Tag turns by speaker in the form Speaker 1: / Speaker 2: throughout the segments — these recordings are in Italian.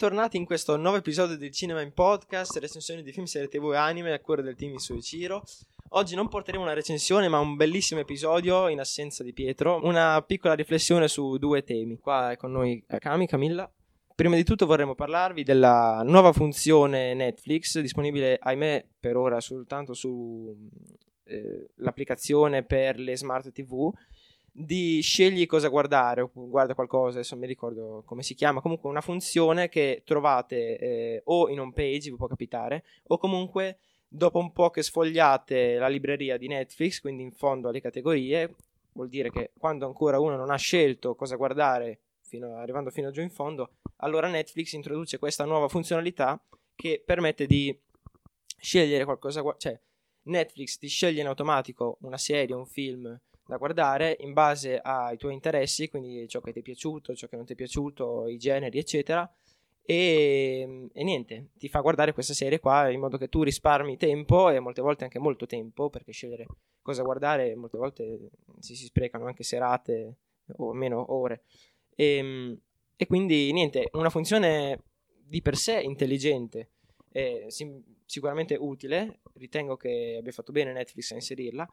Speaker 1: bentornati in questo nuovo episodio del Cinema in Podcast, recensioni di film, serie tv e anime a cura del team Isui Ciro. Oggi non porteremo una recensione, ma un bellissimo episodio in assenza di Pietro. Una piccola riflessione su due temi. Qua è con noi Akami, Camilla. Prima di tutto vorremmo parlarvi della nuova funzione Netflix, disponibile, ahimè, per ora soltanto sull'applicazione eh, per le smart TV di scegli cosa guardare guarda qualcosa, adesso non mi ricordo come si chiama, comunque una funzione che trovate eh, o in home page, vi può capitare, o comunque dopo un po' che sfogliate la libreria di Netflix, quindi in fondo alle categorie, vuol dire che quando ancora uno non ha scelto cosa guardare, fino, arrivando fino a giù in fondo, allora Netflix introduce questa nuova funzionalità che permette di scegliere qualcosa, cioè Netflix ti sceglie in automatico una serie, un film, da guardare in base ai tuoi interessi, quindi ciò che ti è piaciuto, ciò che non ti è piaciuto, i generi, eccetera. E, e, niente, ti fa guardare questa serie qua in modo che tu risparmi tempo e molte volte anche molto tempo, perché scegliere cosa guardare molte volte si, si sprecano anche serate o meno ore. E, e quindi niente, una funzione di per sé intelligente, e sicuramente utile, ritengo che abbia fatto bene Netflix a inserirla,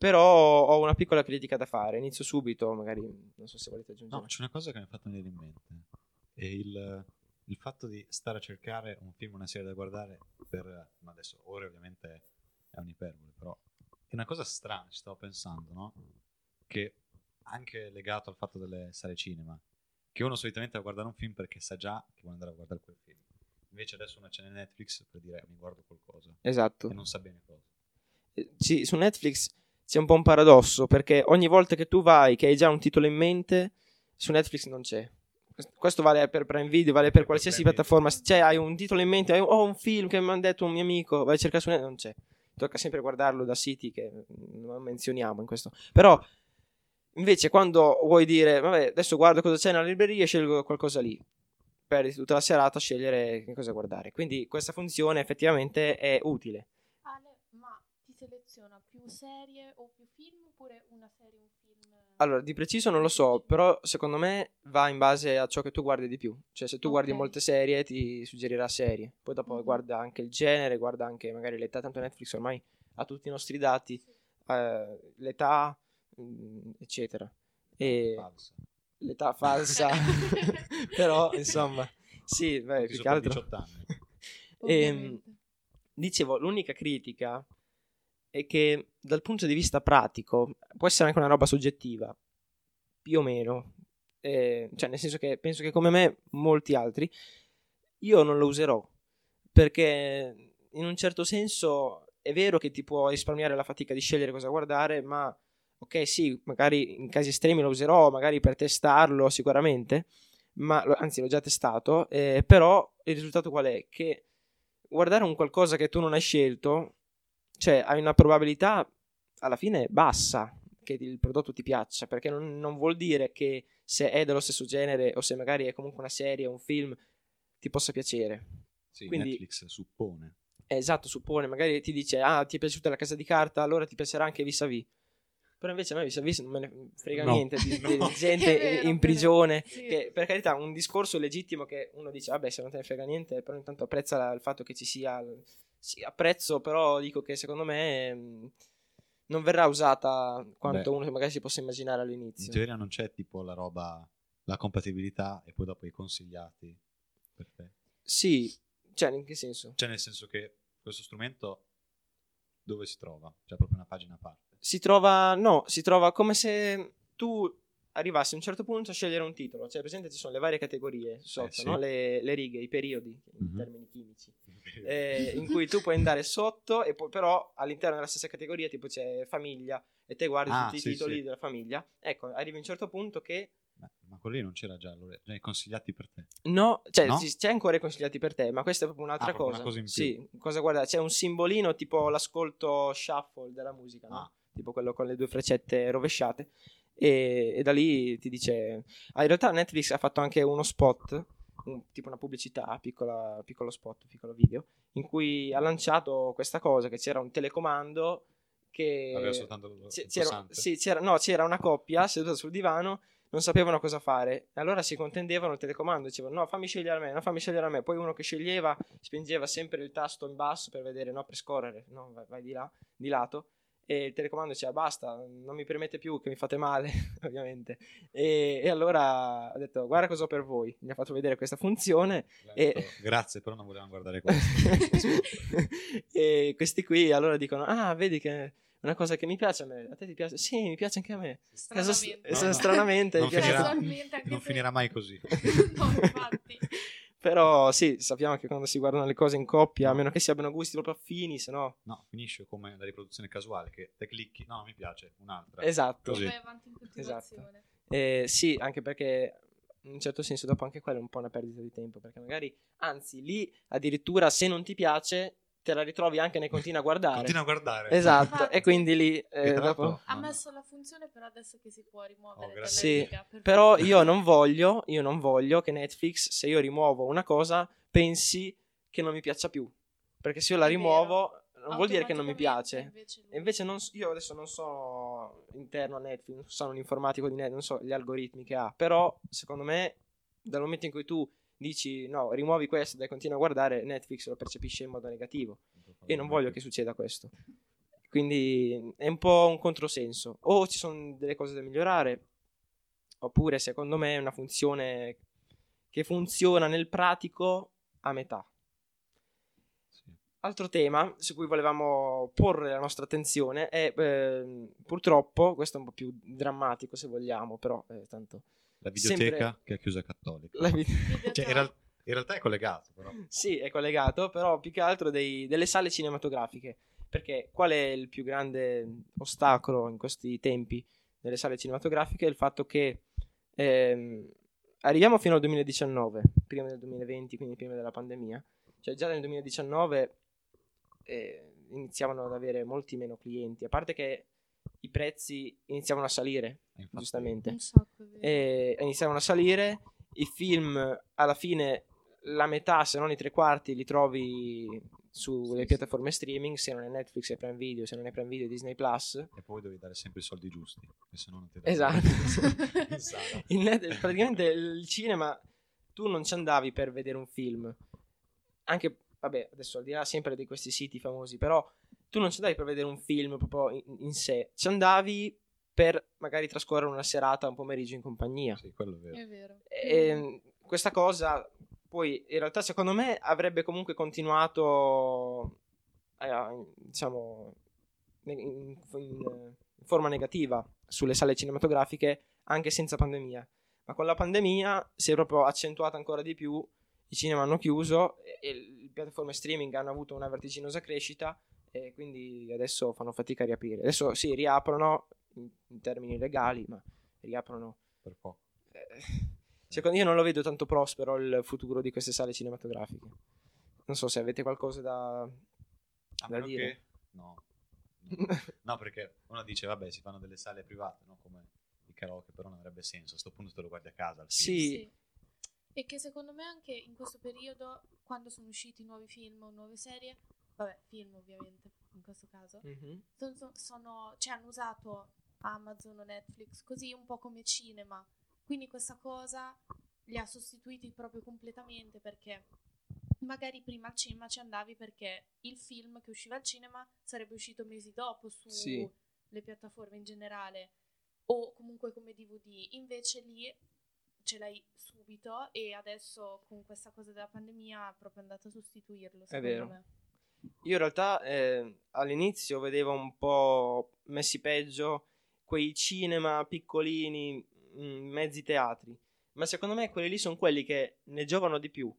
Speaker 1: però ho una piccola critica da fare. Inizio subito, magari non so se volete aggiungere.
Speaker 2: No, c'è una cosa che mi ha fatto venire in mente. È il, il fatto di stare a cercare un film, una serie da guardare per... Ma adesso, ora ovviamente è un'iperbole, però è una cosa strana, ci stavo pensando, no? Che anche legato al fatto delle sale cinema, che uno solitamente va a guardare un film perché sa già che vuole andare a guardare quel film. Invece adesso uno c'è Netflix per dire mi guardo qualcosa.
Speaker 1: Esatto.
Speaker 2: E non sa bene cosa.
Speaker 1: Eh, sì, su Netflix c'è un po' un paradosso perché ogni volta che tu vai che hai già un titolo in mente, su Netflix non c'è. Questo vale per Prime Video, vale per qualsiasi piattaforma. Cioè, hai un titolo in mente, un, oh, un film che mi ha detto un mio amico, vai a cercare su Netflix, non c'è. Tocca sempre guardarlo da siti che non menzioniamo in questo. Però, invece, quando vuoi dire, vabbè, adesso guardo cosa c'è nella libreria, scelgo qualcosa lì. Perdi tutta la serata a scegliere che cosa guardare. Quindi, questa funzione effettivamente è utile
Speaker 3: seleziona più serie o più film oppure una serie o un film?
Speaker 1: Allora, di preciso non lo so, però secondo me va in base a ciò che tu guardi di più. Cioè, se tu okay. guardi molte serie, ti suggerirà serie. Poi dopo mm-hmm. guarda anche il genere, guarda anche magari l'età, tanto Netflix ormai ha tutti i nostri dati, sì. eh, l'età, mh, mm, eccetera. E
Speaker 2: falsa.
Speaker 1: L'età falsa, però insomma, sì, beh, più che altro. 18 anni. e, ehm, dicevo, l'unica critica è che dal punto di vista pratico può essere anche una roba soggettiva, più o meno. Eh, cioè, nel senso che penso che come me, molti altri, io non lo userò perché in un certo senso è vero che ti può risparmiare la fatica di scegliere cosa guardare, ma ok, sì, magari in casi estremi lo userò, magari per testarlo sicuramente, ma anzi l'ho già testato, eh, però il risultato qual è? Che guardare un qualcosa che tu non hai scelto cioè hai una probabilità alla fine bassa che il prodotto ti piaccia, perché non, non, vuol dire che se è dello stesso genere o se magari è comunque una serie o un film ti possa piacere.
Speaker 2: Sì, Quindi, Netflix suppone.
Speaker 1: esatto, suppone, magari ti dice "Ah, ti è piaciuta la casa di carta, allora ti piacerà anche vis-a-vis". Però invece a me vis-a-vis non me ne frega no. niente di, no. di gente vero, in prigione. Sì. Che, per carità, un discorso legittimo che uno dice, vabbè, se non te ne frega niente, però intanto apprezza il fatto che ci sia sì, apprezzo, però dico che secondo me mm, non verrà usata quanto Beh, uno magari si possa immaginare all'inizio.
Speaker 2: In teoria non c'è tipo la roba, la compatibilità e poi dopo i consigliati per te.
Speaker 1: Sì, cioè in che senso?
Speaker 2: Cioè nel senso che questo strumento dove si trova? C'è proprio una pagina a parte.
Speaker 1: Si trova, no, si trova come se tu arrivassi a un certo punto a scegliere un titolo, cioè presente ci sono le varie categorie sotto, eh, sì. no? le, le, righe, i periodi, in mm-hmm. termini chimici, eh, in cui tu puoi andare sotto e poi però all'interno della stessa categoria tipo c'è famiglia e te guardi ah, tutti sì, i titoli sì. della famiglia, ecco, arrivi a un certo punto che...
Speaker 2: Ma quello lì non c'era già, già i consigliati per te?
Speaker 1: No, cioè no? c'è ancora i consigliati per te, ma questa è proprio un'altra
Speaker 2: ah,
Speaker 1: cosa. Una
Speaker 2: cosa.
Speaker 1: Sì, cosa guardare, c'è un simbolino tipo l'ascolto shuffle della musica, no? Ah. Tipo quello con le due freccette rovesciate e, e, da lì ti dice... Ah, in realtà Netflix ha fatto anche uno spot, un, tipo una pubblicità, piccola, piccolo spot, piccolo video, in cui ha lanciato questa cosa, che c'era un telecomando che...
Speaker 2: Aveva soltanto
Speaker 1: c'era, sì, c'era, no, c'era una coppia seduta sul divano non sapevano cosa fare. E allora si contendevano il telecomando, dicevano no, fammi scegliere a me, no, fammi scegliere a me. Poi uno che sceglieva spingeva sempre il tasto in basso per vedere, no, per scorrere, no, vai, vai di là, di lato. E il telecomando diceva basta, non mi permette più che mi fate male, ovviamente. E, e allora ha detto guarda cosa ho per voi. Mi ha fatto vedere questa funzione. E...
Speaker 2: Detto, Grazie, però non volevamo guardare questo.
Speaker 1: e questi qui allora dicono ah, vedi che una cosa che mi piace a me, a te ti piace? Sì, mi piace anche a me.
Speaker 3: Stranamente.
Speaker 1: Caso-
Speaker 2: No, no.
Speaker 1: stranamente
Speaker 2: Non finirà- non finirà mai così.
Speaker 3: no, infatti.
Speaker 1: Però sì, sappiamo che quando si guardano le cose in coppia, a meno che si abbiano gusti proprio affini, se no...
Speaker 2: No, finisce come la riproduzione casuale che te clicchi, no, mi piace, un'altra.
Speaker 1: Esatto.
Speaker 2: Così.
Speaker 3: Vai avanti in continuazione.
Speaker 1: Eh, sì, anche perché in un certo senso dopo anche quello è un po' una perdita di tempo, perché magari, anzi, lì addirittura se non ti piace, te la ritrovi anche nei continua a guardare.
Speaker 2: Continua a guardare.
Speaker 1: Esatto, e quindi lì eh,
Speaker 2: E l'altro-
Speaker 1: dopo...
Speaker 3: Ha messo la funzione però adesso che si può rimuovere
Speaker 2: Oh.
Speaker 1: Sì,
Speaker 3: riga, per
Speaker 1: Però io non voglio, io non voglio che Netflix, se io rimuovo una cosa, pensi che non mi piaccia più. Perché se io la rimuovo, non vuol dire che non mi piace.
Speaker 3: invece
Speaker 1: invece non io adesso non sono interno a Netflix, non sono un informatico di Netflix, non so gli algoritmi che ha, però secondo me dal momento in cui tu dici no, rimuovi questo e continua a guardare, Netflix lo percepisce in modo negativo. E non voglio che succeda questo. Quindi è un po' un controsenso. O ci sono delle cose da migliorare, oppure secondo me è una funzione che funziona nel pratico a metà. Altro tema su cui volevamo porre la nostra attenzione è ehm, purtroppo, questo è un po' più drammatico se vogliamo, però eh, tanto
Speaker 2: La videoteca
Speaker 1: Sempre-
Speaker 2: che è chiusa cattolica.
Speaker 1: la vi-.
Speaker 2: Cioè, in, real- in realtà è collegato, però.
Speaker 1: Sì, è collegato, però più che altro dei- delle sale cinematografiche. Perché qual è il più grande ostacolo in questi tempi delle sale cinematografiche? Il fatto che ehm, arriviamo fino al 2019, prima del 2020, quindi prima della pandemia. Cioè già nel 2019 eh, iniziavano ad avere molti meno clienti, a parte che i prezzi iniziavano a salire,
Speaker 2: Infatti,
Speaker 1: giustamente
Speaker 3: Un sacco, è vero.
Speaker 1: e iniziarono a salire. I film, alla fine, la metà, se non i tre quarti, li trovi sulle
Speaker 3: Sì,
Speaker 1: piattaforme streaming, se non è Netflix e Prime Video, se non è Prime Video e Disney Plus.
Speaker 2: E poi devi dare sempre i soldi giusti, che se no non ti dai
Speaker 1: Esatto.
Speaker 2: sala.
Speaker 1: Il net- praticamente il cinema, tu non ci andavi per vedere un film. Anche, vabbè, adesso al di là sempre di questi siti famosi, però tu non ci andavi per vedere un film proprio in, in sé, ci andavi per magari trascorrere una serata, un pomeriggio in compagnia.
Speaker 2: Sì, quello è vero.
Speaker 3: È vero.
Speaker 1: E, Ehm, questa cosa poi in realtà secondo me avrebbe comunque continuato eh, diciamo in- in forma negativa sulle sale cinematografiche anche senza pandemia ma con la pandemia si è proprio accentuata ancora di più i cinema hanno chiuso e, e le piattaforme streaming hanno avuto una vertiginosa crescita e quindi adesso fanno fatica a riaprire adesso sì riaprono in, in termini legali ma riaprono
Speaker 2: Per poco.
Speaker 1: eh, Secondo io non lo vedo tanto prospero il futuro di queste sale cinematografiche. Non so se avete qualcosa da...
Speaker 2: A
Speaker 1: Da
Speaker 2: meno
Speaker 1: dire.
Speaker 2: che... No. No. No, perché uno dice, vabbè, si fanno delle sale private, no? Come i karaoke, però non avrebbe senso. A sto punto te lo guardi a casa.
Speaker 1: Sì.
Speaker 3: Sì. E che secondo me anche in questo periodo, quando sono usciti nuovi film o nuove serie, vabbè, film ovviamente in questo caso,
Speaker 1: Mhm.
Speaker 3: son- son- sono, cioè, hanno usato Amazon o Netflix così un po' come cinema. Quindi questa cosa li ha sostituiti proprio completamente perché magari prima al cinema ci andavi perché il film che usciva al cinema sarebbe uscito mesi dopo sulle
Speaker 1: Sì.
Speaker 3: piattaforme in generale o comunque come DVD. Invece lì ce l'hai subito e adesso con questa cosa della pandemia è proprio andato a sostituirlo. secondo
Speaker 1: vero.
Speaker 3: me.
Speaker 1: Io in realtà eh, all'inizio vedevo un po' messi peggio quei cinema piccolini, mh, mezzi teatri, ma secondo me quelli lì sono quelli che ne giovano di più.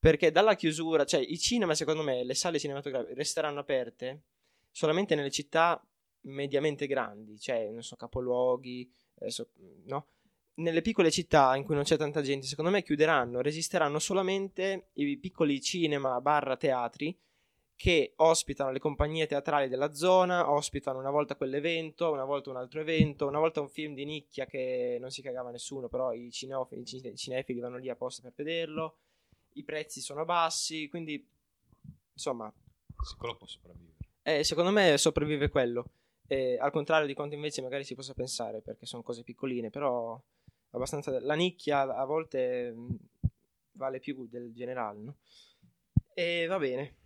Speaker 1: Perché dalla chiusura, cioè i cinema, secondo me, le sale cinematografiche resteranno aperte solamente nelle città mediamente grandi, cioè, non so, capoluoghi, adesso, no? Nelle piccole città in cui non c'è tanta gente, secondo me chiuderanno, resisteranno solamente i piccoli cinema barra teatri che ospitano le compagnie teatrali della zona, ospitano una volta quell'evento, una volta un altro evento, una volta un film di nicchia che non si cagava nessuno, però i, cineofi- i cine- i cinefili vanno lì apposta per vederlo, i prezzi sono bassi, quindi insomma,
Speaker 2: quello può sopravvivere.
Speaker 1: eh, secondo me sopravvive quello, Eh, al contrario di quanto invece magari si possa pensare, perché sono cose piccoline, però abbastanza la nicchia a volte mh, vale più del generale, no? E va bene.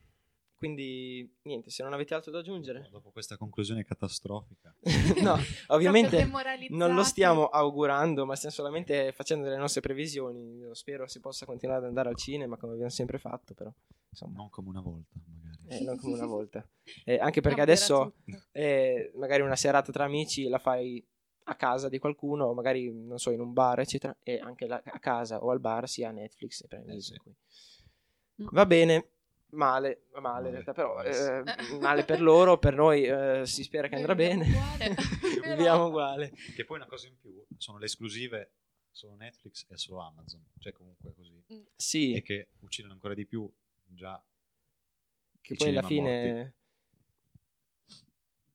Speaker 1: Quindi niente, se non avete altro da aggiungere.
Speaker 2: Dopo questa conclusione catastrofica.
Speaker 1: no, ovviamente non lo stiamo augurando, ma stiamo solamente facendo delle nostre previsioni. Io spero si possa continuare ad andare al cinema come abbiamo sempre fatto, però insomma,
Speaker 2: Non come una volta, magari.
Speaker 1: eh, non come una volta. Eh, anche perché adesso eh, magari una serata tra amici la fai a casa di qualcuno, o magari non so, in un bar, eccetera, e anche la- a casa o al bar si ha Netflix e Prime
Speaker 2: Eh, sì.
Speaker 1: Va bene, male, male, in realtà, però
Speaker 2: male,
Speaker 1: eh, male per loro, per noi eh, si spera che andrà bene.
Speaker 3: viviamo uguale.
Speaker 2: Che poi una cosa in più sono le esclusive solo Netflix e solo Amazon. Cioè comunque così.
Speaker 1: Sì,
Speaker 2: E che uccidono ancora di più già
Speaker 1: che poi alla fine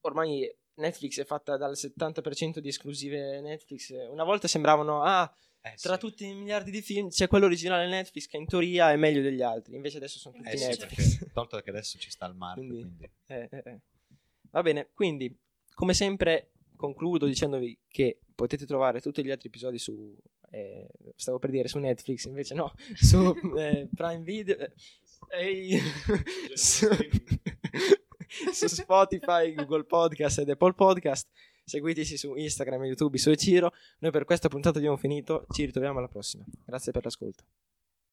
Speaker 1: ormai Netflix è fatta dal 70% di esclusive Netflix. Una volta sembravano, ah,
Speaker 2: Eh,
Speaker 1: tra
Speaker 2: sì.
Speaker 1: tutti i miliardi di film c'è quello originale Netflix che in teoria è meglio degli altri, invece adesso sono tutti
Speaker 2: Eh sì,
Speaker 1: Netflix.
Speaker 2: perché, tolto che adesso ci sta il marchio,
Speaker 1: Quindi-
Speaker 2: quindi,
Speaker 1: Eh, eh, eh. Va bene, quindi come sempre concludo dicendovi che potete trovare tutti gli altri episodi su, eh, stavo per dire su Netflix, invece no, su Prime Video, eh, ehi, su, su Spotify, Google Podcast ed Apple Podcast. Seguiteci su Instagram YouTube, su Ciro. Noi per questa puntata abbiamo finito, ci ritroviamo alla prossima. Grazie per l'ascolto.